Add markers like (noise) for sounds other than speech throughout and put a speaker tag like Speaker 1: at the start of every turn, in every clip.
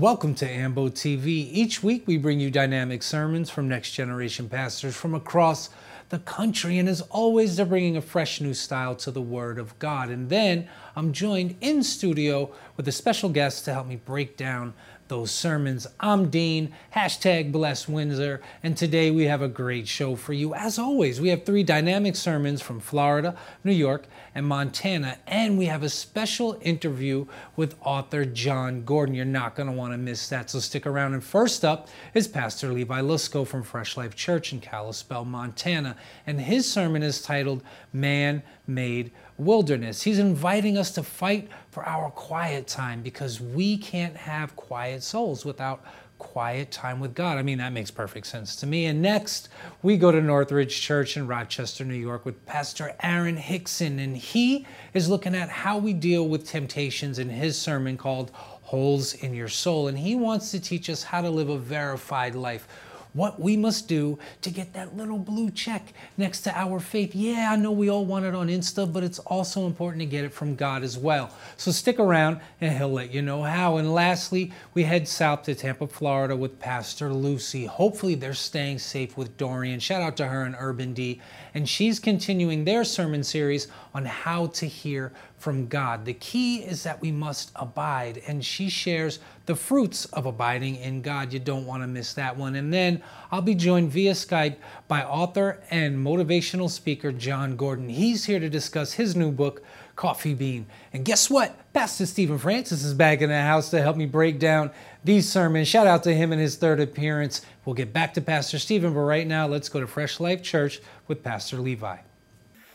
Speaker 1: Welcome to AMBO TV. Each week we bring you dynamic sermons from next generation pastors from across the country. And as always, they're bringing a fresh new style to the Word of God. And then I'm joined in studio with a special guest to help me break down those sermons. I'm Dean, hashtag Bless Windsor, and today we have a great show for you. As always, we have three dynamic sermons from Florida, New York, and Montana, and we have a special interview with author Jon Gordon. You're not going to want to miss that, so stick around. And first up is Pastor Levi Lusko from Fresh Life Church in Kalispell, Montana, and his sermon is titled Man Made wilderness. He's inviting us to fight for our quiet time because we can't have quiet souls without quiet time with God. I mean, that makes perfect sense to me. And next, we go to Northridge Church in Rochester, New York with Pastor Aaron Hickson. And he is looking at how we deal with temptations in his sermon called Holes in Your Soul. And he wants to teach us how to live a verified life what we must do to get that little blue check next to our faith. Yeah, I know we all want it on Insta, but it's also important to get it from God as well. So stick around and he'll let you know how. And lastly, we head south to Tampa, Florida with Pastor Lucy. Hopefully, they're staying safe with Dorian. Shout out to her and Urban D. And she's continuing their sermon series on how to hear from God. The key is that we must abide, and she shares the fruits of abiding in God. You don't want to miss that one. And then I'll be joined via Skype by author and motivational speaker Jon Gordon. He's here to discuss his new book, Coffee Bean. And guess what? Pastor Stephen Francis is back in the house to help me break down these sermons. Shout out to him in his third appearance. We'll get back to Pastor Stephen, but right now let's go to Fresh Life Church with Pastor Levi.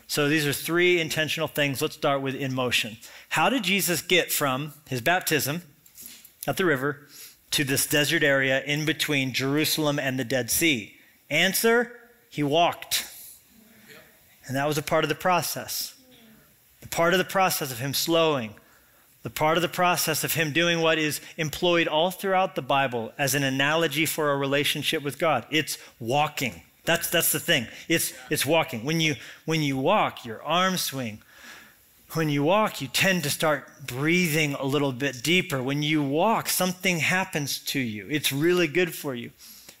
Speaker 2: So these are three intentional things. Let's start with in motion. How did Jesus get from his baptism at the river to this desert area in between Jerusalem and the Dead Sea? Answer, he walked. And that was a part of the process. The part of the process of him slowing, the part of the process of him doing what is employed all throughout the Bible as an analogy for a relationship with God. It's walking. That's, that's the thing. It's, it's walking. When you, when you walk, your arms swing. When you walk, you tend to start breathing a little bit deeper. When you walk, something happens to you. It's really good for you.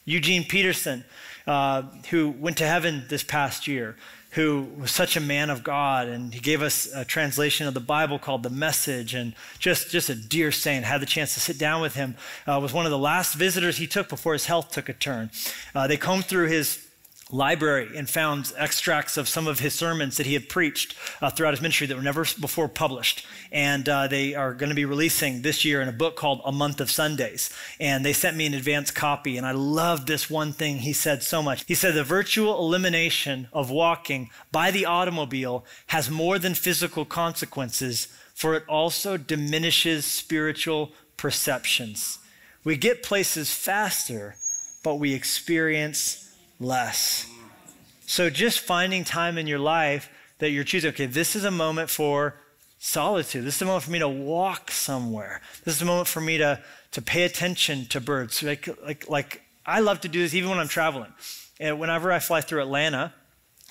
Speaker 2: Eugene Peterson, uh, who went to heaven this past year, who was such a man of God, and he gave us a translation of the Bible called The Message, and just, just a dear saint. Had the chance to sit down with him. Uh, was one of the last visitors he took before his health took a turn. Uh, they combed through his library and found extracts of some of his sermons that he had preached uh, throughout his ministry that were never before published. And uh, they are going to be releasing this year in a book called A Month of Sundays. And they sent me an advance copy. And I love this one thing he said so much. He said, The virtual elimination of walking by the automobile has more than physical consequences, for it also diminishes spiritual perceptions. We get places faster, but we experience less. So just finding time in your life that you're choosing, okay, this is a moment for solitude. This is a moment for me to walk somewhere. This is a moment for me to, to pay attention to birds. Like, like, like I love to do this even when I'm traveling. And whenever I fly through Atlanta,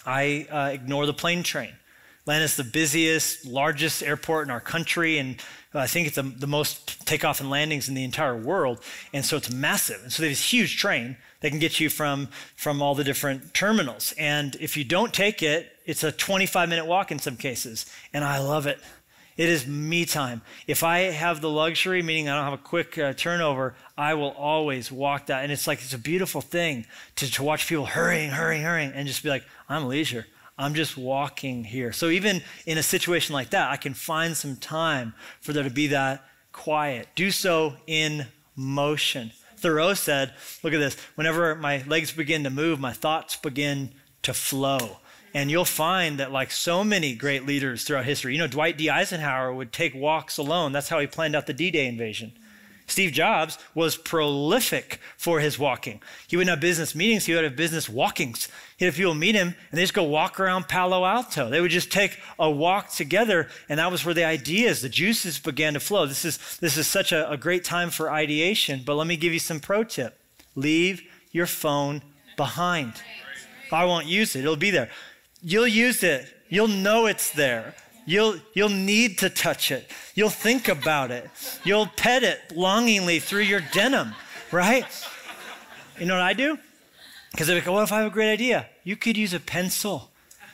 Speaker 2: I uh, ignore the plane train. Atlanta is the busiest, largest airport in our country, and I think it's the, the most takeoff and landings in the entire world. And so it's massive. And so they have this huge train that can get you from, from all the different terminals. And if you don't take it, it's a 25 minute walk in some cases. And I love it. It is me time. If I have the luxury, meaning I don't have a quick uh, turnover, I will always walk that. And it's like, it's a beautiful thing to, to watch people hurrying, hurrying, hurrying, and just be like, I'm leisure. I'm just walking here. So even in a situation like that, I can find some time for there to be that quiet. Do so in motion. Thoreau said, look at this, whenever my legs begin to move, my thoughts begin to flow. And you'll find that, like so many great leaders throughout history, you know, Dwight D. Eisenhower would take walks alone. That's how he planned out the D Day invasion. Steve Jobs was prolific for his walking. He wouldn't have business meetings, he would have business walkings. He'd have people meet him and they just go walk around Palo Alto. They would just take a walk together, and that was where the ideas, the juices began to flow. This is, this is such a, a great time for ideation, but let me give you some pro tip leave your phone behind. I won't use it, it'll be there. You'll use it, you'll know it's there You'll, you'll need to touch it. You'll think about it. You'll pet it longingly through your denim, right? You know what I do? Because they're like, what if I have a great idea? You could use a pencil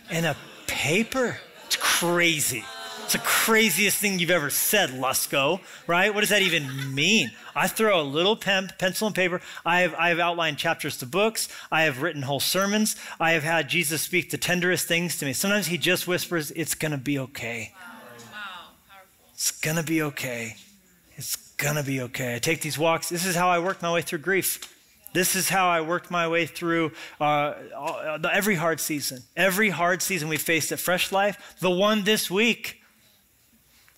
Speaker 2: and a paper. It's crazy. It's the craziest thing you've ever said, Lusko, right? What does that even mean? I throw a little pen, pencil and paper. I have, I have outlined chapters to books. I have written whole sermons. I have had Jesus speak the tenderest things to me. Sometimes he just whispers, It's going to be okay. It's going to be okay. It's going to be okay. I take these walks. This is how I work my way through grief. This is how I worked my way through uh, every hard season. Every hard season we faced at Fresh Life, the one this week,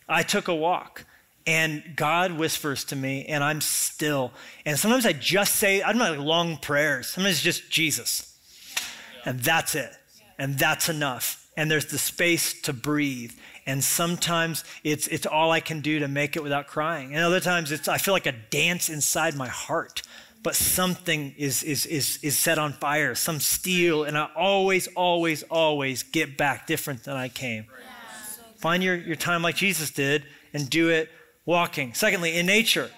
Speaker 2: I took a walk and God whispers to me and I'm still. And sometimes I just say, I'm not like long prayers. Sometimes it's just Jesus. And that's it. And that's enough. And there's the space to breathe. And sometimes it's, it's all I can do to make it without crying. And other times it's, I feel like a dance inside my heart but something is, is, is, is set on fire, some steel, and I always, always, always get back different than I came. Find your, your time like Jesus did and do it walking. Secondly, in nature,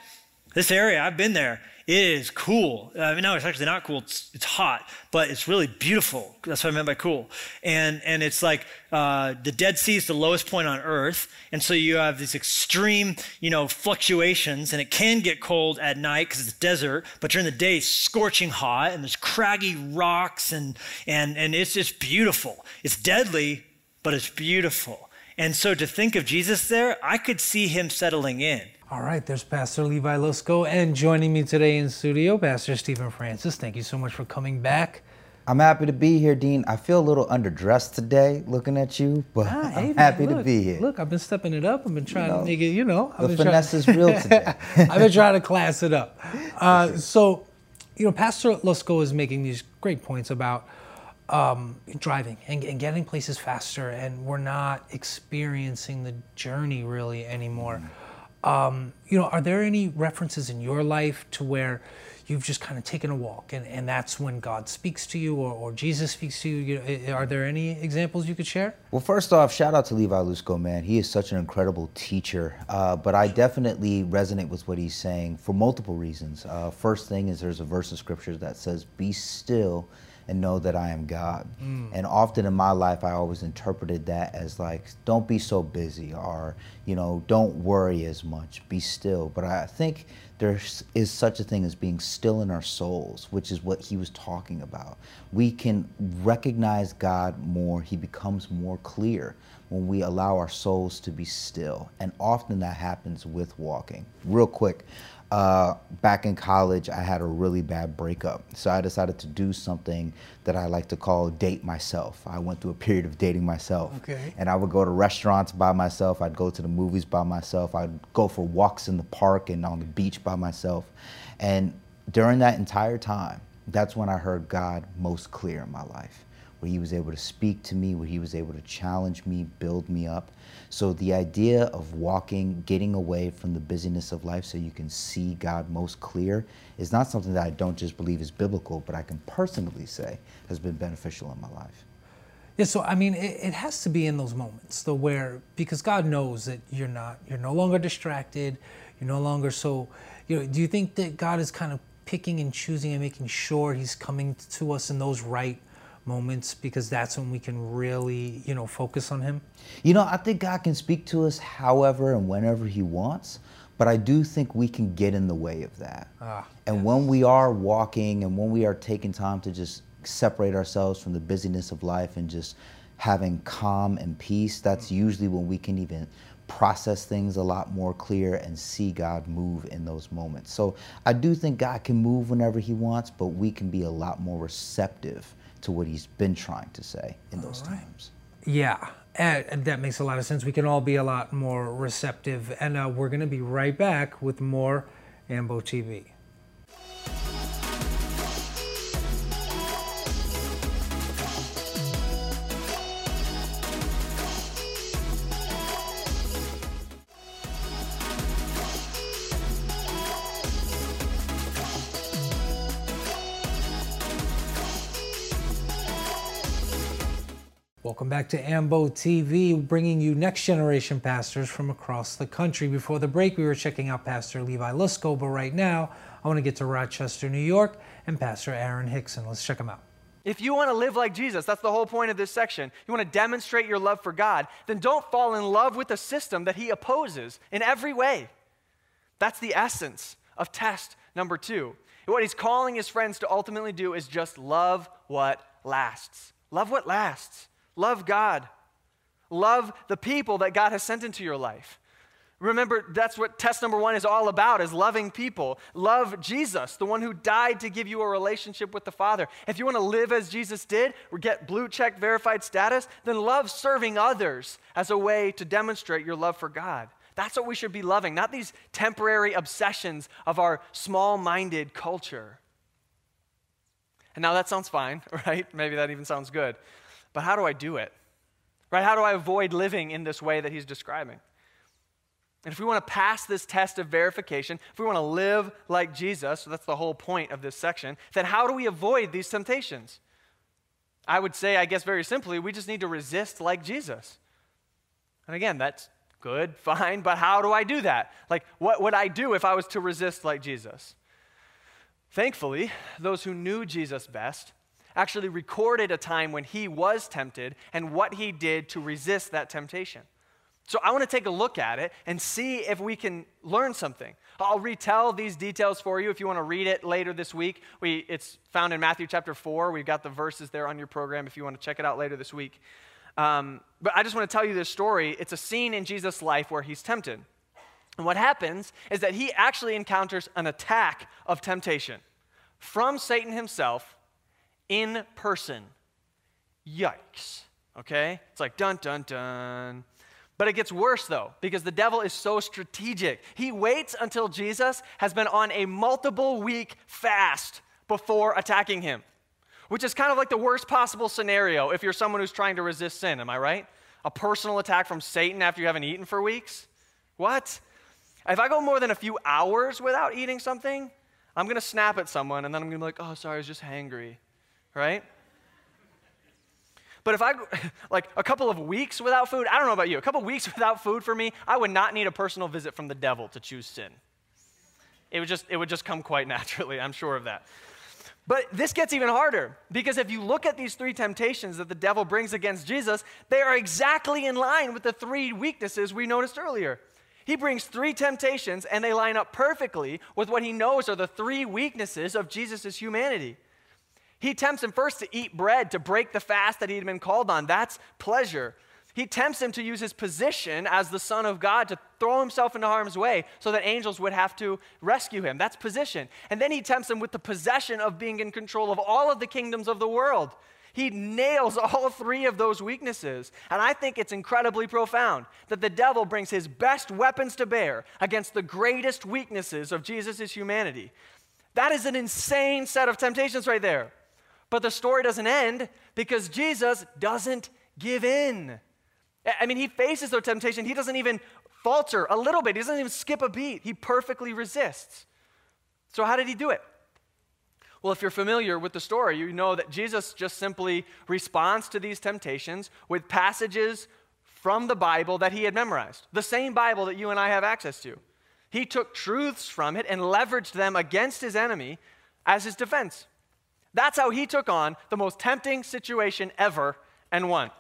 Speaker 2: this area, I've been there. It is cool. I mean, no, it's actually not cool. It's, it's hot, but it's really beautiful. That's what I meant by cool. And, and it's like uh, the Dead Sea is the lowest point on Earth. And so you have these extreme, you know, fluctuations, and it can get cold at night because it's desert, but during the day, it's scorching hot, and there's craggy rocks, and, and, and it's just beautiful. It's deadly, but it's beautiful. And so to think of Jesus there, I could see him settling in.
Speaker 1: All right, there's Pastor Levi Lusko, and joining me today in studio, Pastor Stephen Francis. Thank you so much for coming back.
Speaker 3: I'm happy to be here, Dean. I feel a little underdressed today looking at you, but ah, I'm hey, happy
Speaker 1: look,
Speaker 3: to be here.
Speaker 1: Look, I've been stepping it up. I've been trying you know, to make it, you know.
Speaker 3: I've the finesse trying, is real (laughs) today.
Speaker 1: I've been trying to class it up. (laughs) Uh, sure. So, you know, Pastor Lusko is making these great points about um, driving and, and, getting places faster, and we're not experiencing the journey really anymore. Mm. Um, you know, are there any references in your life to where you've just kind of taken a walk and, and that's when God speaks to you or, or Jesus speaks to you? you know, are there any examples you could share?
Speaker 3: Well, first off, shout out to Levi Lusko, man. He is such an incredible teacher. Uh, but I definitely resonate with what he's saying for multiple reasons. Uh, first thing is there's a verse of scripture that says, Be still and know that I am God. Mm. And often in my life, I always interpreted that as like, don't be so busy or, you know, don't worry as much, be still. But I think there is such a thing as being still in our souls, which is what he was talking about. We can recognize God more, he becomes more clear when we allow our souls to be still. And often that happens with walking. Real quick, uh, back in college, I had a really bad breakup. So I decided to do something that I like to call date myself. I went through a period of dating myself.
Speaker 1: Okay.
Speaker 3: And I would go to restaurants by myself. I'd go to the movies by myself. I'd go for walks in the park and on the beach by myself. And during that entire time, that's when I heard God most clear in my life where he was able to speak to me, where he was able to challenge me, build me up. So the idea of walking, getting away from the busyness of life so you can see God most clear is not something that I don't just believe is biblical, but I can personally say has been beneficial in my life.
Speaker 1: Yeah, so I mean, it, it, has to be in those moments, though, where because God knows that you're not, you're no longer distracted, you're no longer so. You know, do you think that God is kind of picking and choosing and making sure He's coming to us in those right moments because that's when we can really, you know, focus on Him?
Speaker 3: You know, I think God can speak to us however and whenever He wants, but I do think we can get in the way of that. Ah, and yes. when we are walking and when we are taking time to just separate ourselves from the busyness of life and just having calm and peace, that's usually when we can even process things a lot more clear and see God move in those moments. So I do think God can move whenever he wants, but we can be a lot more receptive to what he's been trying to say in those right. times.
Speaker 1: Yeah, and that makes a lot of sense. We can all be a lot more receptive. And uh, we're going to be right back with more Ambo TV. Welcome back to AMBO TV, bringing you next generation pastors from across the country. Before the break, we were checking out Pastor Levi Lusko, but right now, I want to get to Rochester, New York, and Pastor Aaron Hickson. Let's check them out.
Speaker 4: If you want to live like Jesus, that's the whole point of this section. You want to demonstrate your love for God, then don't fall in love with a system that he opposes in every way. That's the essence of test number two. what he's calling his friends to ultimately do is just love what lasts. Love what lasts. Love God. Love the people that God has sent into your life. Remember, that's what test number one is all about, is loving people. Love Jesus, the one who died to give you a relationship with the Father. If you want to live as Jesus did, or get blue check verified status, then love serving others as a way to demonstrate your love for God. That's what we should be loving, not these temporary obsessions of our small minded culture. And now that sounds fine, (laughs) right? Maybe that even sounds good. But how do I do it? Right? How do I avoid living in this way that he's describing? And if we want to pass this test of verification, if we want to live like Jesus, so that's the whole point of this section, then how do we avoid these temptations? I would say, I guess very simply, we just need to resist like Jesus. And again, that's good, (laughs) fine, but how do I do that? Like, what would I do if I was to resist like Jesus? Thankfully, those who knew Jesus best actually recorded a time when he was tempted and what he did to resist that temptation. So I want to take a look at it and see if we can learn something. I'll retell these details for you if you want to read it later this week. We, it's found in Matthew chapter 4. We've got the verses there on your program if you want to check it out later this week. Um, but I just want to tell you this story. It's a scene in Jesus' life where he's tempted. And what happens is that he actually encounters an attack of temptation from Satan himself in person. Yikes. Okay? It's like dun dun dun. But it gets worse though, because the devil is so strategic. He waits until Jesus has been on a multiple week fast before attacking him, which is kind of like the worst possible scenario if you're someone who's trying to resist sin. Am I right? A personal attack from Satan after you haven't eaten for weeks? What? If I go more than a few hours without eating something, I'm to snap at someone and then I'm to be like, oh, sorry, I was just hangry right? But if I, (laughs) like a couple of weeks without food, I don't know about you, a couple of weeks (laughs) without food for me, I would not need a personal visit from the devil to choose sin. It would just, it would just come quite (laughs) naturally, I'm sure of that. But this gets even harder because if you look at these three temptations that the devil brings against Jesus, they are exactly in line with the three weaknesses we noticed earlier. He brings three temptations and they line up perfectly with what he knows are the three weaknesses of Jesus' humanity. He tempts him first to eat bread, to break the fast that he'd been called on. That's pleasure. He tempts him to use his position as the Son of God to throw himself into harm's way so that angels would have to rescue him. That's position. And then he tempts him with the possession of being in control of all of the kingdoms of the world. He nails (laughs) all three of those weaknesses. And I think it's incredibly profound that the devil brings his best weapons to bear against the greatest weaknesses of Jesus' humanity. That is an insane set of temptations right there. But the story doesn't end because Jesus doesn't give in. I mean, he faces the temptation. He doesn't even falter a little bit, he doesn't even skip a beat. He perfectly resists. So, how did he do it? Well, if you're familiar with the story, you know that Jesus just simply responds to these temptations with passages from the Bible that he had memorized, the same Bible that you and I have access to. He took truths from it and leveraged them against his enemy as his defense. That's how he took on the most tempting situation ever and won.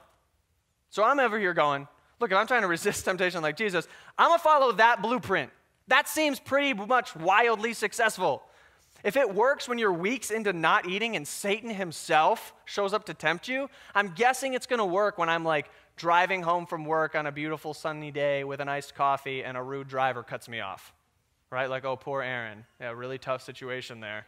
Speaker 4: So I'm over here going, look, if I'm trying to resist (laughs) temptation like Jesus, I'm going to follow that blueprint. That seems pretty much wildly successful. If it works when you're weeks into not eating and Satan himself shows up to tempt you, I'm guessing it's going to work when I'm like driving home from work on a beautiful sunny day with an iced coffee and a rude driver cuts me off. Right? Like, oh, poor Aaron. Yeah, really tough situation there.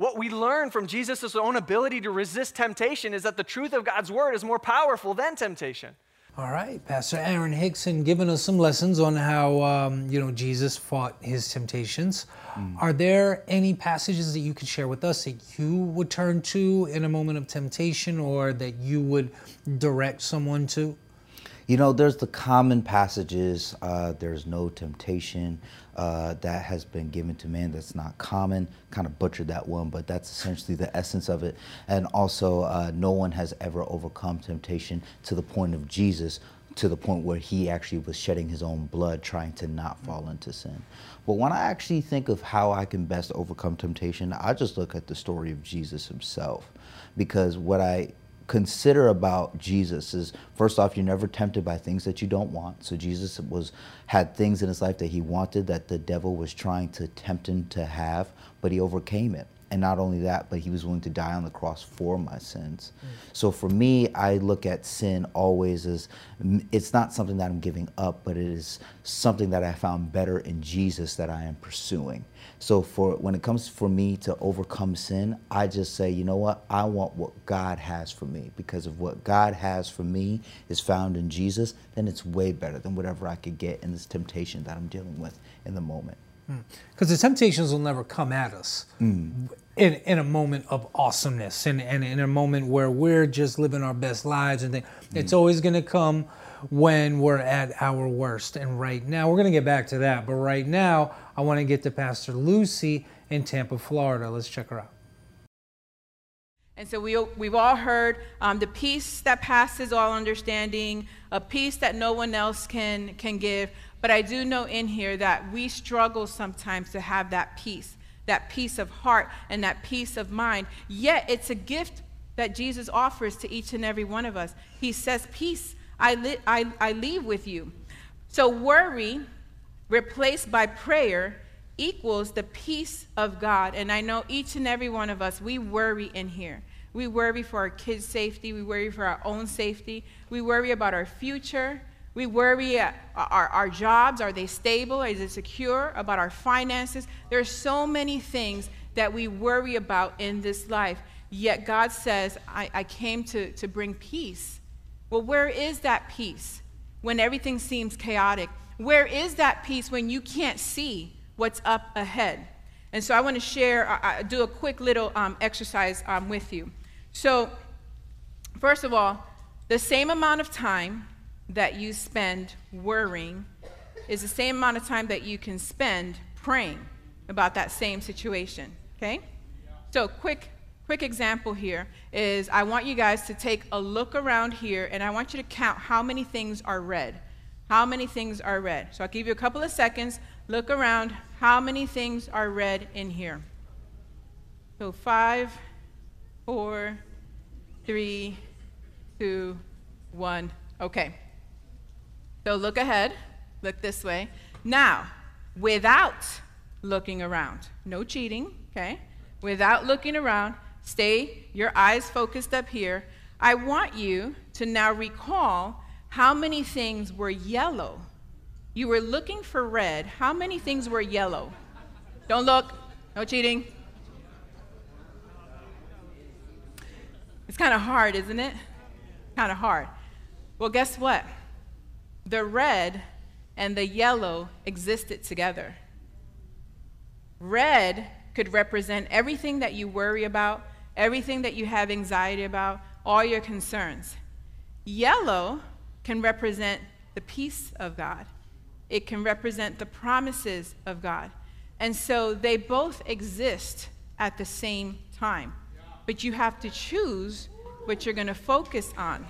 Speaker 4: What we learn from Jesus' own ability to resist temptation is that the truth of God's word is more powerful than temptation.
Speaker 1: All right, Pastor Aaron Hickson giving us some lessons on how um, you know Jesus fought his temptations. Mm. Are there any passages that you could share with us that you would turn to in a moment of temptation, or that you would direct someone to?
Speaker 3: You know, there's the common passages. Uh, there's no temptation uh, that has been given to man that's not common. Kind of butchered that one, but that's essentially the essence of it. And also, uh, no one has ever overcome temptation to the point of Jesus, to the point where he actually was shedding his own blood trying to not fall into sin. But when I actually think of how I can best overcome temptation, I just look at the story of Jesus himself. Because what I consider about Jesus is first off, you're never tempted by things that you don't want. So Jesus was had things in his life that he wanted that the devil was trying to tempt him to have, but he overcame it. And not only that, but he was willing to die on the cross for my sins. Mm. So for me, I look at sin always as it's not something that I'm giving up, but it is something that I found better in Jesus that I am pursuing. So for when it comes for me to overcome sin, I just say, you know what? I want what God has for me because of what God has for me is found in Jesus, then it's way better than whatever I could get in this temptation that I'm dealing with in the moment.
Speaker 1: Because mm. the temptations will never come at us mm. in, in a moment of awesomeness and, and in a moment where we're just living our best lives and things. Mm. It's always going to come when we're at our worst. And right now, we're going to get back to that. But right now, I want to get to Pastor Lucy in Tampa, Florida. Let's check her out.
Speaker 5: And so we, we've all heard um, the peace that passes all understanding, a peace that no one else can, can give. But I do know in here that we struggle sometimes to have that peace, that peace of heart and that peace of mind. Yet it's a gift that Jesus offers to each and every one of us. He says, Peace I, li- I, I leave with you. So, worry replaced by prayer equals the peace of God. And I know each and every one of us, we worry in here. We worry for our kids' safety. We worry for our own safety. We worry about our future. We worry our, our jobs. Are they stable? Is it secure? About our finances. There are so many things that we worry about in this life. Yet God says, I, I came to, to bring peace. Well, where is that peace when everything seems chaotic? Where is that peace when you can't see what's up ahead? And so I want to share, I, do a quick little um, exercise um, with you. So, first of all, the same amount of time that you spend worrying is the same amount of time that you can spend praying about that same situation. Okay? So, quick quick example here is I want you guys to take a look around here and I want you to count how many things are red. How many things are red? So I'll give you a couple of seconds. Look around. How many things are red in here? So five, four, three, two, one. Okay. So look ahead. Look this way. Now, without looking around, no cheating, okay? Without looking around, Stay your eyes focused up here. I want you to now recall how many things were yellow. You were looking for red. How many things were yellow? Don't look. No cheating. It's kind of hard, isn't it? Kind of hard. Well, guess what? The red and the yellow existed together. Red could represent everything that you worry about, everything that you have anxiety about, all your concerns. Yellow can represent the peace of God, it can represent the promises of God. And so they both exist at the same time. But you have to choose what you're going to focus on.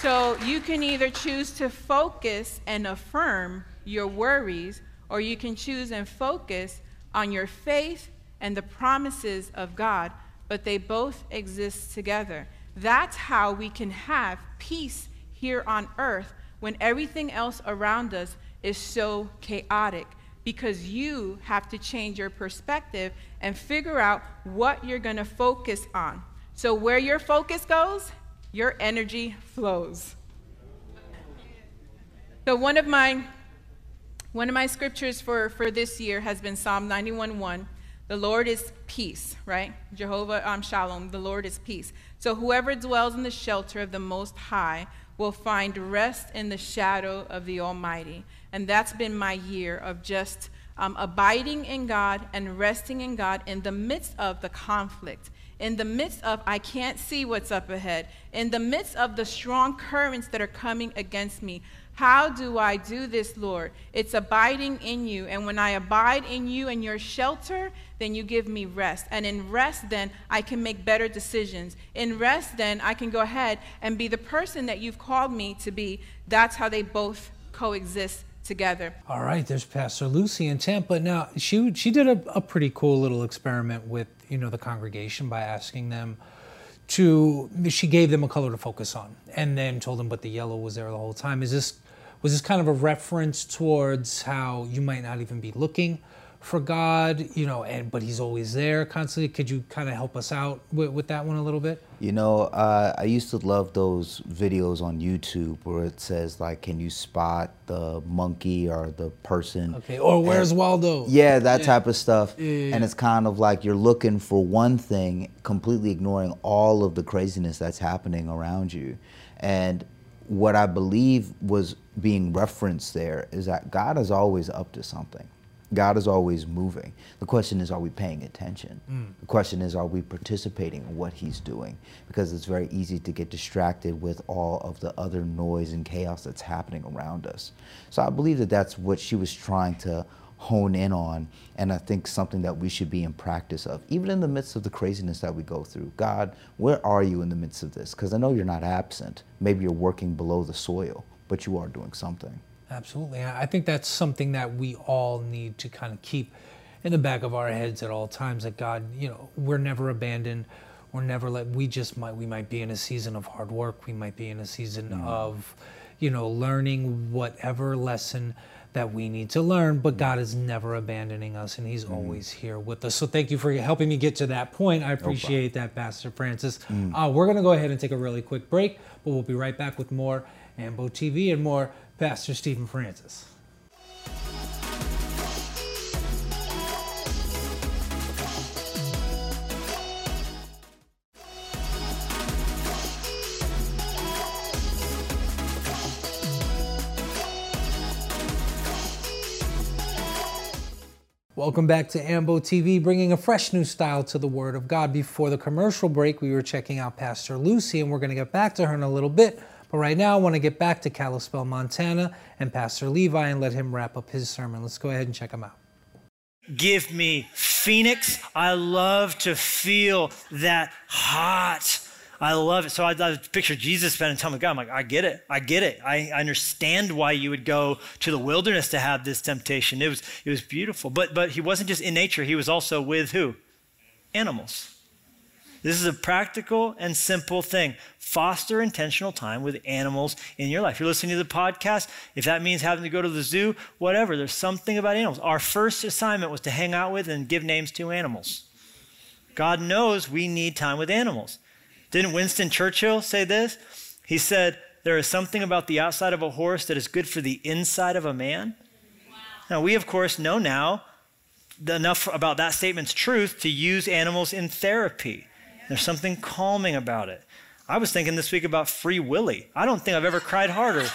Speaker 5: So you can either choose to focus and affirm your worries, or you can choose and focus on your faith and the promises of God, but they both exist together. That's how we can have peace here on earth when everything else around us is so chaotic because you have to change your perspective and figure out what you're going to focus on. So, where your focus goes, your energy flows. So, one of my one of my scriptures for, for this year has been Psalm 91:1. The Lord is peace, right? Jehovah um, Shalom, the Lord is peace. So whoever dwells in the shelter of the Most High will find rest in the shadow of the Almighty. And that's been my year of just um, abiding in God and resting in God in the midst of the conflict, in the midst of I can't see what's up ahead, in the midst of the strong currents that are coming against me. How do I do this, Lord? It's abiding in you. And when I abide in you and your shelter, then you give me rest. And in rest, then I can make better decisions. In rest, then I can go ahead and be the person that you've called me to be. That's how they both coexist together.
Speaker 1: All right, there's Pastor Lucy in Tampa. Now, she she did a, a pretty cool little experiment with you know the congregation by asking them to she gave them a color to focus on and then told them but the yellow was there the whole time is this was this kind of a reference towards how you might not even be looking for God, you know, and but He's always there constantly. Could you kind of help us out with, with that one a little bit?
Speaker 3: You know, uh, I used to love those videos on YouTube where it says like, "Can you spot the monkey or the person?"
Speaker 1: Okay, or where's
Speaker 3: and,
Speaker 1: Waldo?
Speaker 3: Yeah, that yeah. type of stuff.
Speaker 1: Yeah, yeah,
Speaker 3: and it's kind of like you're looking for one thing, completely ignoring all of the craziness that's happening around you, and what I believe was being referenced there is that God is always up to something. God is always moving. The question is, are we paying attention? Mm. The question is, are we participating in what He's doing? Because it's very easy to get distracted with all of the other noise and chaos that's happening around us. So I believe that that's what she was trying to hone in on, and I think something that we should be in practice of, even in the midst of the craziness that we go through. God, where are you in the midst of this? Because I know you're not absent. Maybe you're working below the soil, but you are doing something.
Speaker 1: Absolutely. I think that's something that we all need to kind of keep in the back of our heads at all times that God, you know, we're never abandoned. We're never let, we just might, we might be in a season of hard work. We might be in a season mm. of, you know, learning whatever lesson that we need to learn, but God is never abandoning us and He's mm. always here with us. So thank you for helping me get to that point. I appreciate no that, Pastor Francis. Mm. Uh, we're going to go ahead and take a really quick break, but we'll be right back with more Ambo TV and more Pastor Stephen Francis. Welcome back to Ambo TV, bringing a fresh new style to the Word of God. Before the commercial break, we were checking out Pastor Lucy, and we're going to get back to her in a little bit. But right now, I want to get back to Kalispell, Montana, and Pastor Levi and let him wrap up his sermon. Let's go ahead and check him out.
Speaker 2: Give me Phoenix. I love to feel that hot I love it. So I, I picture Jesus spending time with God. I'm like, I get it. I get it. I, I understand why you would go to the wilderness to have this temptation. It was, it was beautiful. But, but he wasn't just in nature, he was also with who? Animals. This is a practical and simple thing. Foster intentional time with animals in your life. You're listening to the podcast. If that means having to go to the zoo, whatever, there's something about animals. Our first assignment was to hang out with and give names to animals. God knows we need time with animals. Didn't Winston Churchill say this? He said, There is something about the outside of a horse that is good for the inside of a man. Wow. Now, we, of course, know now enough about that statement's truth to use animals in therapy. There's something calming about it. I was thinking this week about Free Willy. I don't think I've ever cried harder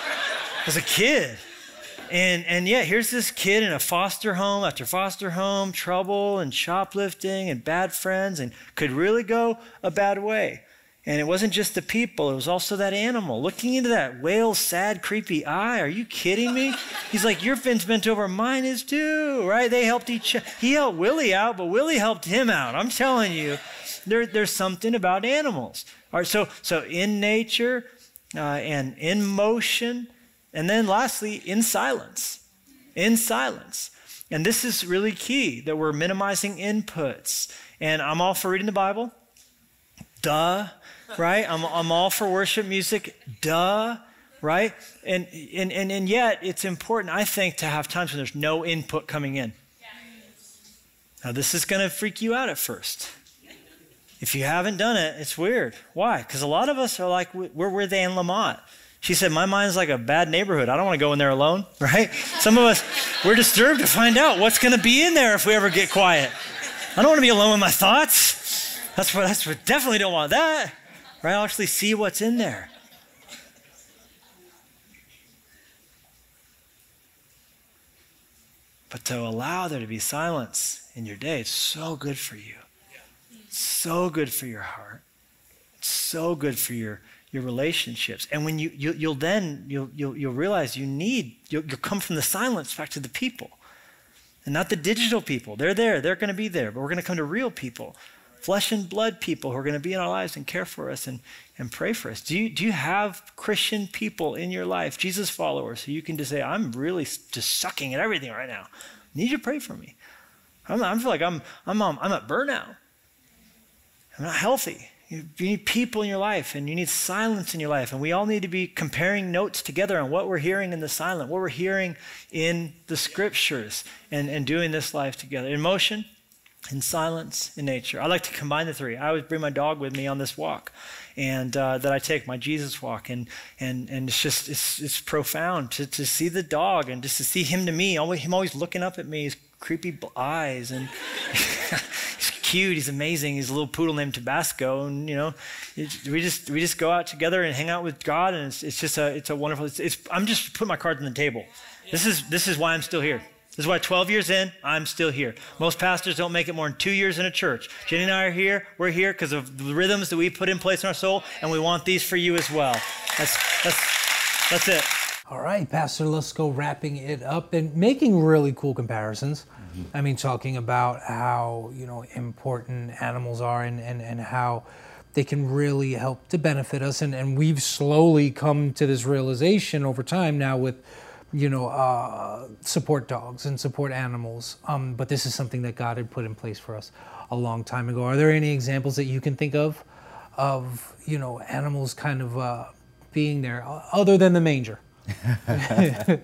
Speaker 2: (laughs) as a kid. And, and yet, here's this kid in a foster home after foster home, trouble and shoplifting and bad friends, and could really go a bad way. And it wasn't just the people, it was also that animal. Looking into that whale's sad, creepy eye. Are you kidding me? He's like, Your fin's bent over, mine is too, right? They helped each other. He helped Willy out, but Willy helped him out. I'm telling you, there, there's something about animals. All right, so, so in nature uh, and in motion, and then lastly, in silence. In silence. And this is really key that we're minimizing inputs. And I'm all for reading the Bible. Duh. Right? I'm, I'm all for worship music. Duh. Right? And, and, and, and yet, it's important, I think, to have times when there's no input coming in. Now, this is going to freak you out at first. If you haven't done it, it's weird. Why? Because a lot of us are like, we're with Anne Lamott. She said, My mind's like a bad neighborhood. I don't want to go in there alone, (laughs) right? Some of us, we're disturbed to find out what's going to be in there if we ever get quiet. I don't want to be alone with my thoughts. That's what, that's what, definitely don't want that, right? I'll actually see what's in there. But to allow there to be silence in your day, it's so good for you. So good for your heart. It's so good for your, your relationships. And when you, you will then you'll, you'll, you'll realize you need you'll, you'll come from the silence back to the people, and not the digital people. They're there. They're going to be there. But we're going to come to real people, flesh and blood people who are going to be in our lives and care for us and, and pray for us. Do you do you have Christian people in your life, Jesus followers, who you can just say, I'm really just sucking at everything right now. I need you to pray for me. I'm, I feel like I'm I'm um, I'm at burnout. I'm not healthy. You, need people in your life and you need silence in your life. And we all need to be comparing notes together on what we're hearing in the silent, what we're hearing in the scriptures, and, and doing this life together. In motion, in silence, in nature. I like to combine the three. I always bring my dog with me on this walk and uh, that I take, my Jesus walk. And, and, and it's just, it's, it's profound to, to see the dog and just to see him to me, always, him always looking up at me, his creepy eyes. And (laughs) cute. He's amazing. He's a little poodle named Tabasco, and you know, we just we just go out together and hang out with God, and it's, it's just a it's a wonderful. It's, it's, I'm just putting my cards on the table. This is this is why I'm still here. This is why 12 years in, I'm still here. Most pastors don't make it more than two years in a church. Jennie and I are here. We're here because of the rhythms that we put in place in our soul, and we want these for you as well. That's that's that's it.
Speaker 1: All right, Pastor, let's go wrapping it up and making really cool comparisons. Mm-hmm. I mean, talking about how, you know, important animals are and, and, and how they can really help to benefit us. And, and we've slowly come to this realization over time now with, you know, uh, support dogs and support animals. Um, but this is something that God had put in place for us a long time ago. Are there any examples that you can think of, of, you know, animals kind of uh, being there other than the manger? (laughs)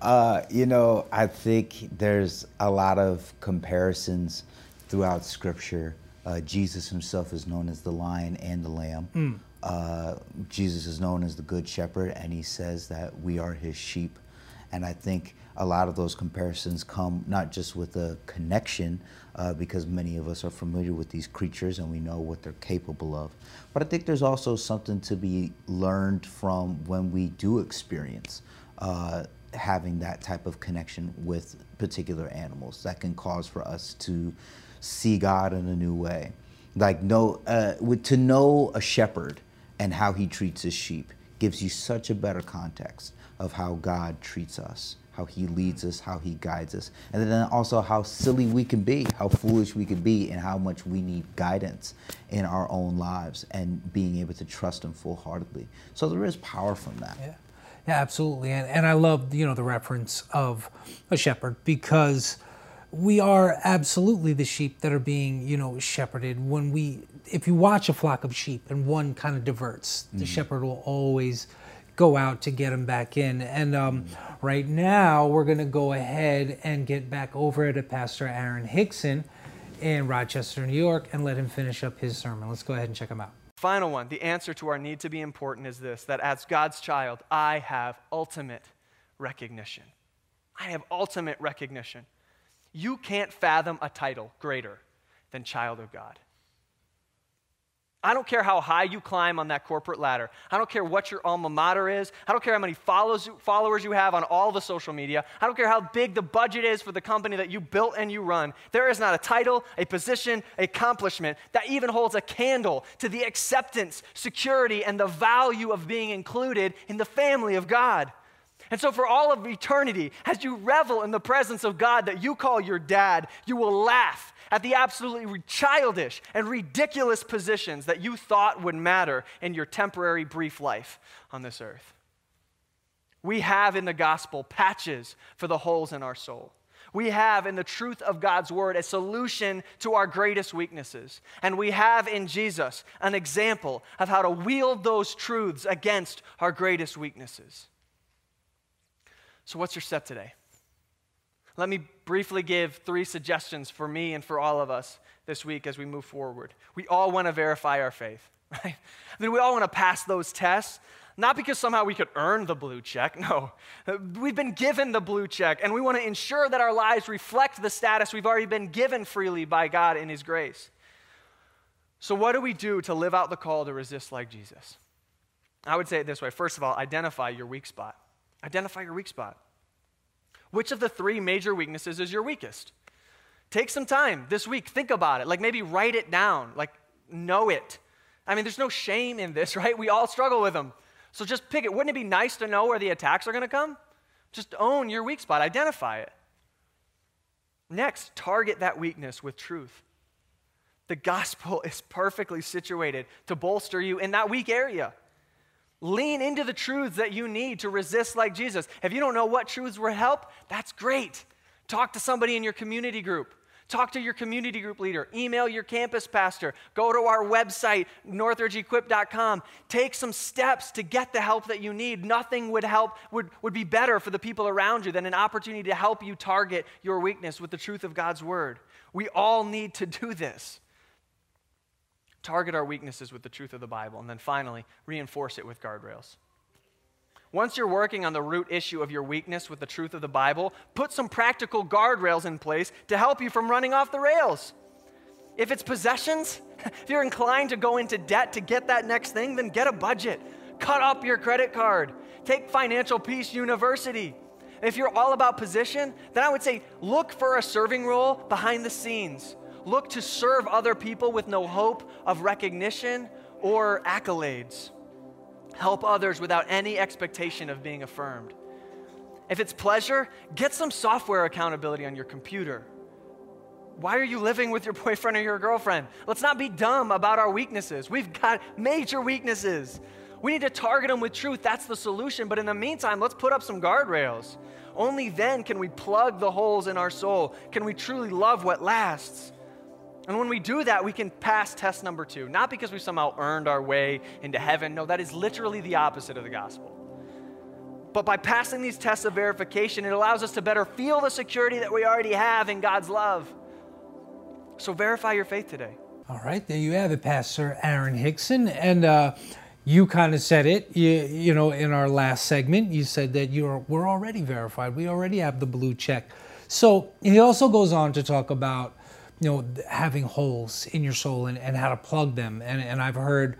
Speaker 3: uh, you know, I think there's a lot of comparisons throughout Scripture. Uh, Jesus himself is known as the lion and the lamb. Mm. Uh, Jesus is known as the good shepherd, and he says that we are his sheep. And I think a lot of those comparisons come not just with a connection, uh, because many of us are familiar with these creatures and we know what they're capable of, but I think there's also something to be learned from when we do experience uh, having that type of connection with particular animals that can cause for us to see God in a new way. Like know, uh, to know a shepherd and how he treats his sheep gives you such a better context of how God treats us how he leads us, how he guides us, and then also how silly we can be, how foolish we can be, and how much we need guidance in our own lives and being able to trust him full heartedly. So there is power from that.
Speaker 1: Yeah. Yeah, absolutely. And, and I love, you know, the reference of a shepherd because we are absolutely the sheep that are being, you know, shepherded. When we, if you watch a flock of sheep and one kind of diverts, mm-hmm. the shepherd will always go out to get them back in. And um, right now, we're going to go ahead and get back over to Pastor Aaron Hickson in Rochester, New York, and let him finish up his sermon. Let's go ahead and check him out.
Speaker 4: Final one the answer to our need to be important is this that as God's child, I have ultimate recognition. I have ultimate recognition. You can't fathom a title greater than child of God. I don't care how high you climb on that corporate ladder. I don't care what your alma mater is. I don't care how many follows, followers you have on all the social media. I don't care how big the budget is for the company that you built and you run. There is not a title, a position, accomplishment that even holds a candle to the acceptance, security, and the value of being included in the family of God. And so, for all of eternity, as you revel in the presence of God that you call your dad, you will laugh at the absolutely childish and ridiculous positions that you thought would matter in your temporary, brief life on this earth. We have in the gospel patches for the holes in our soul. We have in the truth of God's word a solution to our greatest weaknesses. And we have in Jesus an example of how to wield those truths against our greatest weaknesses. So, what's your step today? Let me briefly give three suggestions for me and for all of us this week as we move forward. We all want to verify our faith, (laughs) right? I mean, we all want to pass those tests, not because somehow we could earn the blue check. (laughs) No, we've been given the blue check, and we want to ensure that our lives reflect the status we've already been given freely by God in His grace. So, what do we do to live out the call to resist like Jesus? I would say it this way first of all, identify your weak spot. Identify your weak spot. Which of the three major weaknesses is your weakest? Take some time this week, think about it. Like maybe write it down, like know it. I mean, there's no shame in this, (laughs) right? We all struggle with them. So just pick it. Wouldn't it be nice to know where the attacks are going to come? Just own your weak spot, identify it. Next, target that weakness with truth. The gospel (laughs) is perfectly situated to bolster you in that weak area. Lean into the truths that you need to resist like Jesus. If you don't know what truths will help, that's great. Talk to somebody in your community group. Talk to your community group leader. Email your campus pastor. Go to our website, northridgeequip.com. Take some steps to get the help that you need. Nothing would help, would, would be better for the people around you than an opportunity to help you target your weakness with the truth of God's word. We all need to do this. Target our weaknesses with the truth of the Bible. And then finally, reinforce it with guardrails. Once you're working on the root issue of your weakness with the truth of the Bible, put some practical guardrails in place to help you from running off the rails. If it's possessions, (laughs) if you're inclined to go into debt to get that next thing, then get a budget. Cut up your credit card. Take Financial Peace University. If you're all about position, then I would say look for a serving role behind the scenes. Look to serve other people with no hope of recognition or accolades. Help others without any expectation of being affirmed. If it's pleasure, get some software accountability on your computer. Why are you living with your (laughs) boyfriend or your girlfriend? Let's not be dumb about our weaknesses. We've got major weaknesses. We need to target them with truth. That's the solution. But in the meantime, let's put up some guardrails. Only then can we plug the holes in our soul. Can we truly love what lasts? And when we do that, we can pass test number two, not because we somehow earned our way into heaven. No, that is literally the opposite of the gospel. But by passing these tests of verification, it allows us to better feel the security that we already have in God's love. So verify your faith today.
Speaker 1: All right, there you have it, Pastor Aaron Hickson. And uh, you kind of said it, you, you know, in our last segment, you said that you're, we're already verified. We already have the blue check. So he also goes on to talk about you know, having holes in your soul and, and how to plug them. And, and I've heard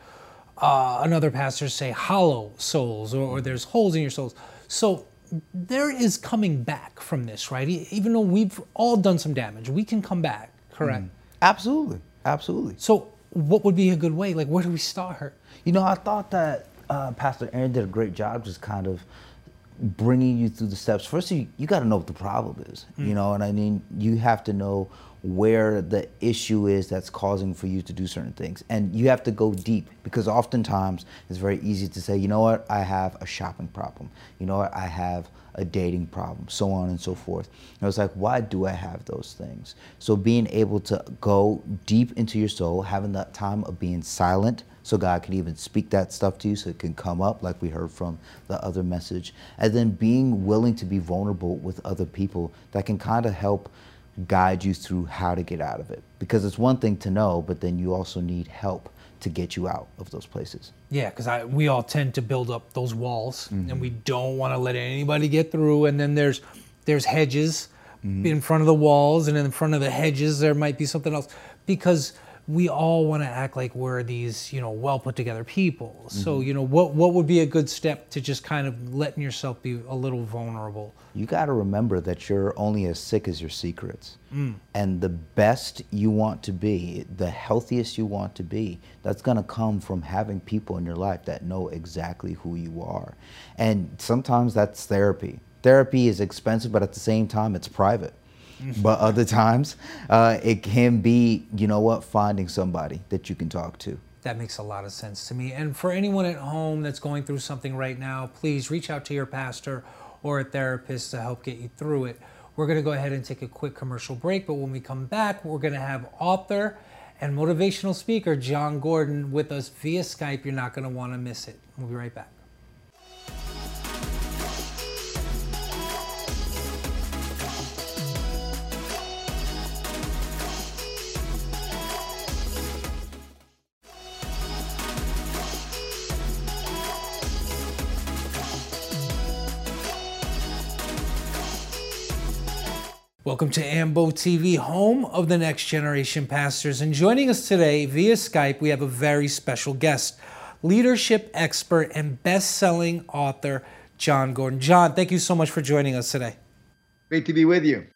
Speaker 1: uh, another pastor say hollow souls or, or, there's holes in your souls. So there is coming back from this, right? Even though we've all done some damage, we can come back, correct? Mm.
Speaker 3: Absolutely. Absolutely.
Speaker 1: So what would be a good way? Like, where do we start?
Speaker 3: You know, I thought that uh, Pastor Aaron did a great job just kind of bringing you through the steps. First, you, you got to know what the problem is, mm. you know, and I mean, you have to know where the issue is that's causing for you to do certain things. And you have to go deep because oftentimes it's very easy to say, you know what, I have a shopping problem. You know what, I have a dating problem, so on and so forth. And I was like, why do I have those things? So being able to go deep into your soul, having that time of being silent, so God can even speak that stuff to you so it can come up like we heard from the other message. And then being willing to be vulnerable with other people that can kind of help guide you through how to get out of it. Because it's one thing to know, but then you also need help to get you out of those places.
Speaker 1: Yeah, because we all tend to build up those walls, mm-hmm. and we don't want to let anybody get through. And then there's there's hedges mm-hmm. in front of the walls, and in front of the hedges there might be something else because we all want to act like we're these, you know, well put together people. Mm-hmm. So, you know, what what would be a good step to just kind of letting yourself be a little vulnerable?
Speaker 3: You got to remember that you're only as sick as your secrets. Mm. And the best you want to be, the healthiest you want to be, that's going to come from having people in your life that know exactly who you are. And sometimes that's therapy. Therapy is expensive, but at the same time, it's private but other times uh, it can be, you know what, finding somebody that you can talk to.
Speaker 1: That makes a lot of sense to me. And for anyone at home that's going through something right now, please reach out to your pastor or a therapist to help get you through it. We're going to go ahead and take a quick commercial break, but when we come back, we're going to have author and motivational speaker Jon Gordon with us via Skype. You're not going to want to miss it. We'll be right back. Welcome to AMBO TV, home of the next generation pastors. And joining us today via Skype, we have a very special guest, leadership expert and best selling author, Jon Gordon. Jon, thank you so much for joining us today.
Speaker 6: Great to be with you.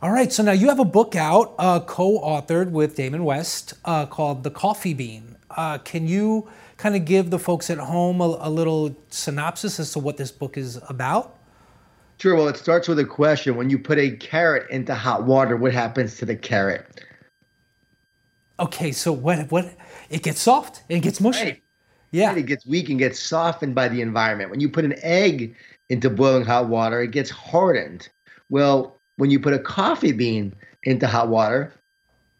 Speaker 1: All right, so now you have a book out, uh, co-authored with Damon West, uh, called "The Coffee Bean." Uh, can you kind of give the folks at home a, a little synopsis as to what this book is about?
Speaker 6: Sure. Well, it starts with a question. When you put a carrot into hot water, what happens to the carrot?
Speaker 1: Okay, so what? What? It gets soft. It gets mushy.
Speaker 6: Right.
Speaker 1: Yeah.
Speaker 6: It gets weak and gets softened by the environment. When you put an egg into boiling hot water, it gets hardened. Well, when you put a coffee bean into hot water,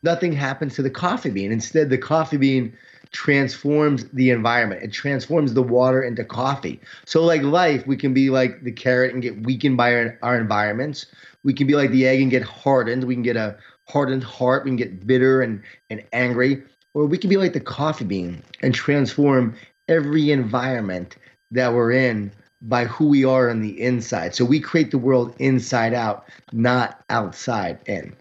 Speaker 6: nothing happens to the coffee bean. Instead, the coffee bean transforms the environment. It transforms the water into coffee. So, like life, we can be like the carrot and get weakened by our, our environments. We can be like the egg and get hardened. We can get a hardened heart. We can get bitter and, and angry. Or we can be like the coffee bean and transform every environment that we're in by who we are on the inside. So we create the world inside out, not outside in.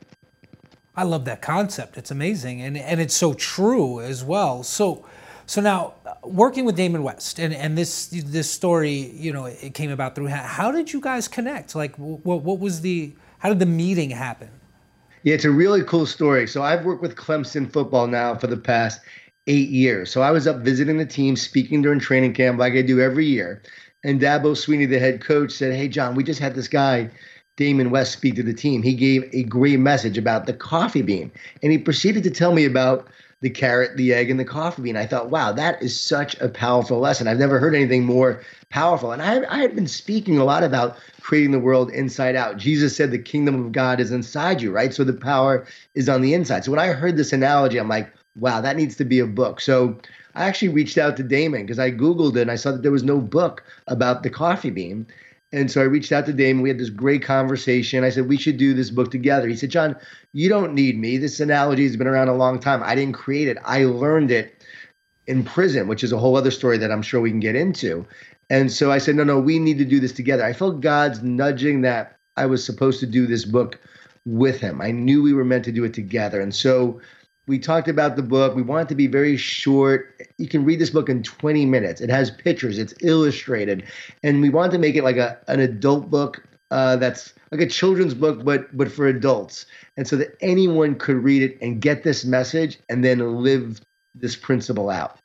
Speaker 1: I love that concept. It's amazing, and and it's so true as well. So, so now uh, working with Damon West, and and this this story, you know, it came about through. How did you guys connect? Like, what what was the how did the meeting happen?
Speaker 6: Yeah, it's a really cool story. So I've worked with Clemson football now for the past eight years. So I was up visiting the team, speaking during training camp, like I do every year. And Dabo Swinney, the head coach, said, Hey, Jon, we just had this guy Damon West speak to the team. He gave a great message about the coffee bean. And he proceeded to tell me about the carrot, the egg, and the coffee bean. I thought, wow, that is such a powerful lesson. I've never heard anything more powerful. And I, I had been speaking a lot about creating the world inside out. Jesus said the kingdom of God is inside you, right? So the power is on the inside. So when I heard this analogy, I'm like, wow, that needs to be a book. So I actually reached out to Damon because I Googled it and I saw that there was no book about the coffee bean. And so I reached out to Damon. We had this great conversation. I said, we should do this book together. He said, Jon, you don't need me. This analogy has been around a long time. I didn't create it, I learned it in prison, which is a whole other story that I'm sure we can get into. And so I said, no, no, we need to do this together. I felt God's nudging that I was supposed to do this book with him. I knew we were meant to do it together. And so we talked about the book. We want it to be very short. You can read this book in 20 minutes. It has pictures, it's illustrated. And we want to make it like a, an adult book uh, that's like a children's book, but but for adults. And so that anyone could read it and get this message and then live this principle out.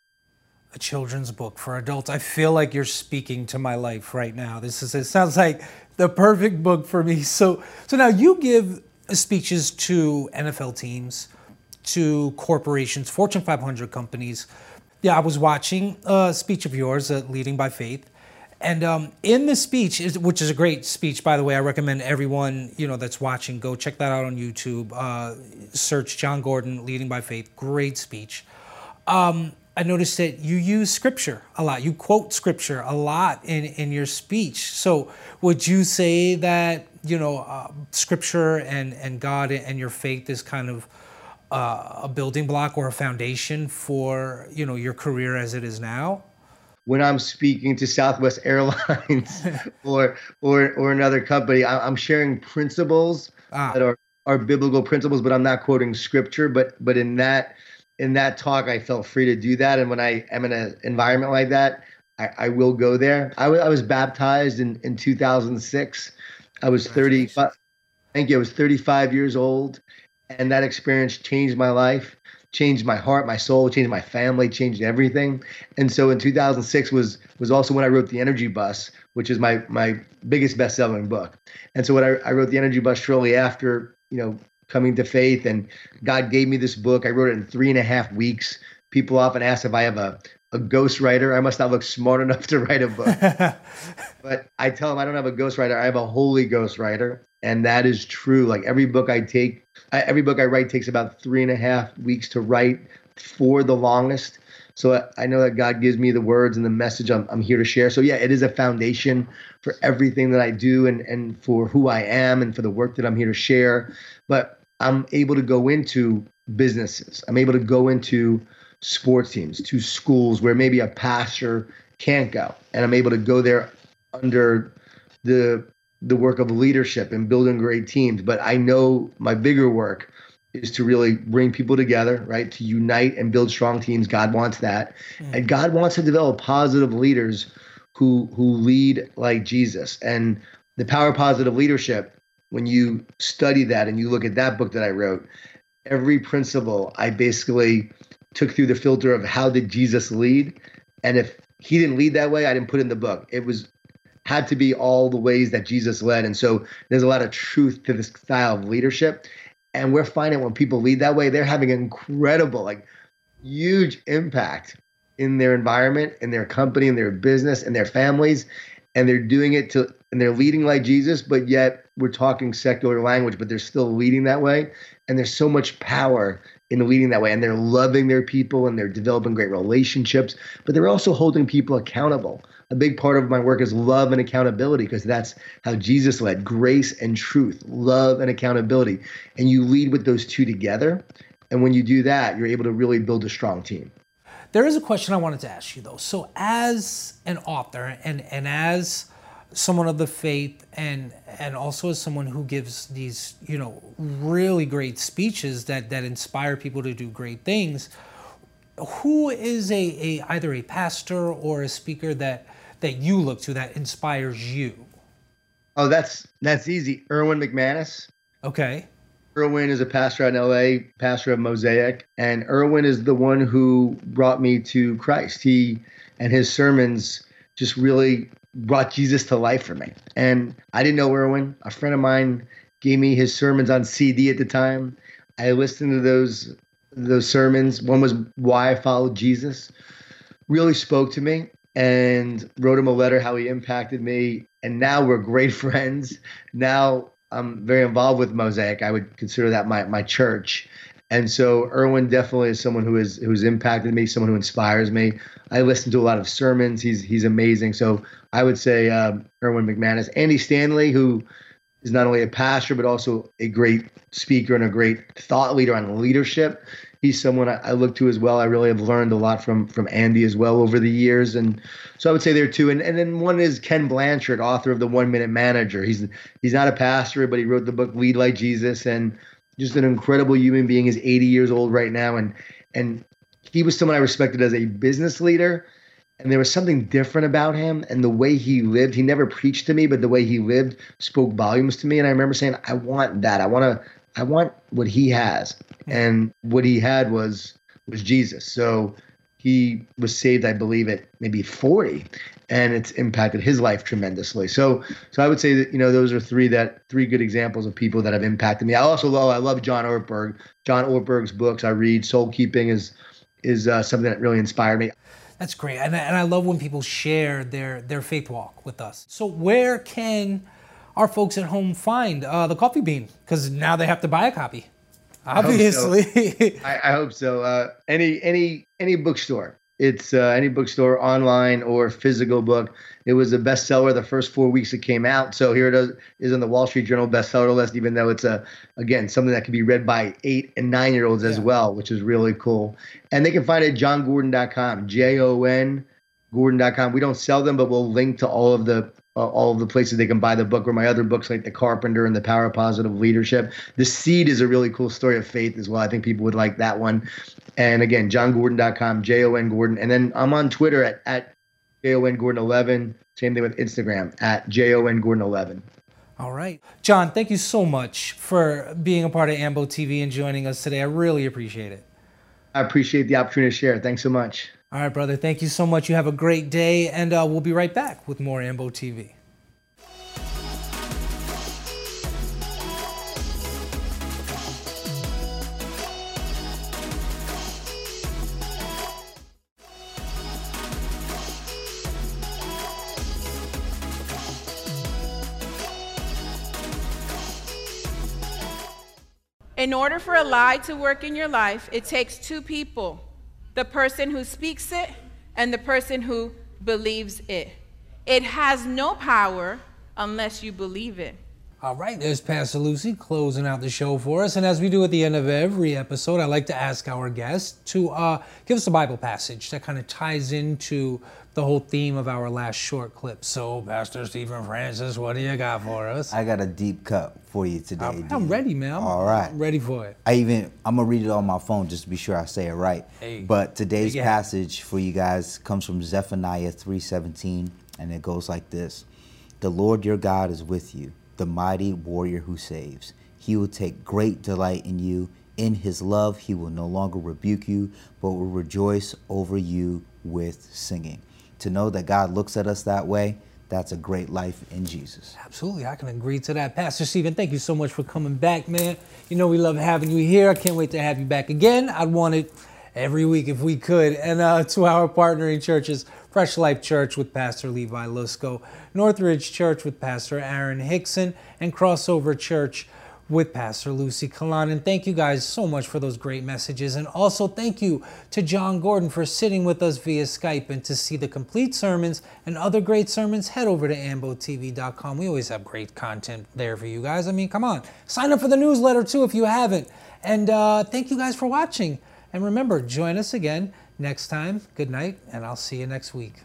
Speaker 1: A children's book for adults. I feel like you're speaking to my life right now. This is it sounds like the perfect book for me. So so now you give speeches to NFL teams to corporations, Fortune 500 companies. Yeah, I was watching a speech of yours, uh, Leading by Faith. And um, in the speech, which is a great speech, by the way, I recommend everyone you know that's watching go check that out on YouTube. Uh, search Jon Gordon, Leading by Faith. Great speech. Um, I noticed that you use scripture a lot. You quote scripture a lot in, in your speech. So would you say that you know uh, scripture and and God and your faith is kind of uh, a building block or a foundation for you know your career as it is now?
Speaker 6: When I'm speaking to Southwest Airlines (laughs) or or or another company, I'm sharing principles ah. that are are biblical principles, but I'm not quoting scripture. But but in that in that talk, I felt free to do that. And when I am in an environment like that, I, I will go there. I, w- I was baptized in, in 2006. I was 30. Thank you. I was 35 years old and that experience changed my life changed my heart my soul changed my family changed everything and so in 2006 was was also when i wrote the energy bus which is my my biggest best-selling book and so when I, I wrote the energy bus shortly after you know coming to faith and god gave me this book i wrote it in three and a half weeks people often ask if i have a a ghostwriter. I must not look smart (laughs) enough to write a book. (laughs) but I tell them I don't have a ghostwriter. I have a holy ghostwriter. And that is true. Like every book I take, I, every book I write takes about three and a half weeks to write for the longest. So I, I know that God gives me the words and the message I'm, I'm here to share. So yeah, it is a foundation for everything that I do and, and for who I am and for the work that I'm here to share. But I'm able to go into businesses. I'm able to go into sports teams, to schools where maybe a pastor can't go. And I'm able to go there under the the work of leadership and building great teams. But I know my bigger work is to really bring people together, right? To unite and build strong teams. God wants that. Mm. And God wants to develop positive leaders who who lead like Jesus. And the power of positive leadership when you study that and you look at that book that I wrote, every principle I basically took through the filter of how did Jesus lead, and if he didn't lead that way, I didn't put in the book. It was had to be all the ways that Jesus led, and so there's a lot of truth to this style of leadership. And we're finding when people lead that way, they're having incredible, like huge impact in their environment, in their company, in their business, in their families, and they're doing it to and they're leading like Jesus, but yet we're talking secular language, but they're still leading that way. And there's so much power in leading that way. And they're loving their people and they're developing great relationships, but they're also holding people accountable. A big part of my work is love and accountability because that's how Jesus led grace and truth, love and accountability. And you lead with those two together. And when you do that, you're able to really build a strong team.
Speaker 1: There is a question I wanted to ask you though. So, as an author and, and as someone of the faith and and also as someone who gives these you know really great speeches that that inspire people to do great things who is a, a either a pastor or a speaker that that you look to that inspires you
Speaker 6: oh that's that's easy erwin mcmanus
Speaker 1: okay
Speaker 6: erwin is a pastor out in la pastor of mosaic and erwin is the one who brought me to christ he and his sermons just really brought Jesus to life for me. And I didn't know Erwin. A friend of mine gave me his sermons on CD at the time. I listened to those those sermons. One was Why I Followed Jesus. Really spoke to me and wrote him a letter how he impacted me. And now we're great (laughs) friends. Now I'm very involved with Mosaic. I would consider that my my church. And so Erwin definitely is someone who is who's impacted me, someone who inspires me. I listen to a lot of sermons. He's he's amazing. So I would say um, Erwin McManus, Andy Stanley, who is not only a pastor but also a great speaker and a great thought leader on leadership. He's someone I, I look to as well. I really have learned a lot from from Andy as well over the years, and so I would say there too. And and then one is Ken Blanchard, author of the One Minute Manager. He's he's not a pastor, but he wrote the book Lead Like Jesus, and just an incredible human being. He's 80 years old right now, and and he was someone I respected as a business leader. And there was something different about him and the way he lived. He never preached to me, but the way he lived spoke volumes to me. And I remember saying, I want that. I want to, I want what he has. And what he had was was Jesus. So he was saved, I believe, at maybe 40, and it's impacted his life tremendously. So, so I would say that you know those are three that three good examples of people that have impacted me. I also love I love John Ortberg. John Ortberg's books I read. Soul Keeping is is uh, something that really inspired me.
Speaker 1: That's great, and, and I love when people share their their faith walk with us. So where can our folks at home find uh, the Coffee Bean? Because now they have to buy a copy. Obviously,
Speaker 6: I hope so. I, I hope so. Uh, any any any bookstore. It's uh, any bookstore, online or physical book. It was a bestseller the first four weeks it came out. So here it is, is on the Wall Street Journal bestseller list, even though it's a again something that can be read by eight and nine year olds as well, which is really cool. And they can find it at jongordon.com, J O N Gordon.com. We don't sell them, but we'll link to all of the uh, all of the places they can buy the book or my other books like The Carpenter and The Power of Positive Leadership. The Seed is a really cool story of faith as well. I think people would like that one. And again, jongordon.com, J O N Gordon. And then I'm on Twitter at, at J O N Gordon 11. Same thing with Instagram at J O N Gordon 11.
Speaker 1: All right. Jon, thank you so much for being a part of AMBO TV and joining us today. I really appreciate it.
Speaker 6: I appreciate the opportunity to share. Thanks so much.
Speaker 1: All right, brother. Thank you so much. You have a great day, and uh, we'll be right back with more AMBO TV.
Speaker 5: In order for a lie to work in your life, it takes two people the person who speaks it and the person who believes it. It has no power unless you believe it.
Speaker 1: All right, there's Pastor Lucy closing out the show for us. And as we do at the end of every episode, I like to ask our guests to uh, give us a Bible passage that kind of ties into the whole theme of our last short clip. So, Pastor Stephen Francis, what do you got for us?
Speaker 3: I got a deep cut for you today.
Speaker 1: I'm, I'm ready, man. I'm,
Speaker 3: All right.
Speaker 1: I'm ready for it.
Speaker 3: I even I'm gonna read it on my phone just to be sure I say it right.
Speaker 1: Hey,
Speaker 3: but today's passage for you guys comes from Zephaniah 3:17, and it goes like this: The Lord your God is with you, the mighty warrior who saves. He will take great delight in you. In his love, he will no longer rebuke you, but will rejoice over you with singing. To know that God looks at us that way, that's a great life in Jesus.
Speaker 1: Absolutely, I can agree to that. Pastor Stephen, thank you so much for coming back, man. You know, we love having you here. I can't wait to have you back again. I'd want it every week if we could. And uh, to our partnering churches, Fresh Life Church with Pastor Levi Lusko, Northridge Church with Pastor Aaron Hickson, and Crossover Church with Pastor Lucy Kalan. And thank you guys so much for those great messages. And also thank you to Jon Gordon for sitting with us via Skype. And to see the complete sermons and other great sermons, head over to ambotv.com. We always have great content there for you guys. I mean, come on. Sign up for the newsletter too if you haven't. And uh, thank you guys for watching. And remember, join us again next time. Good night, and I'll see you next week.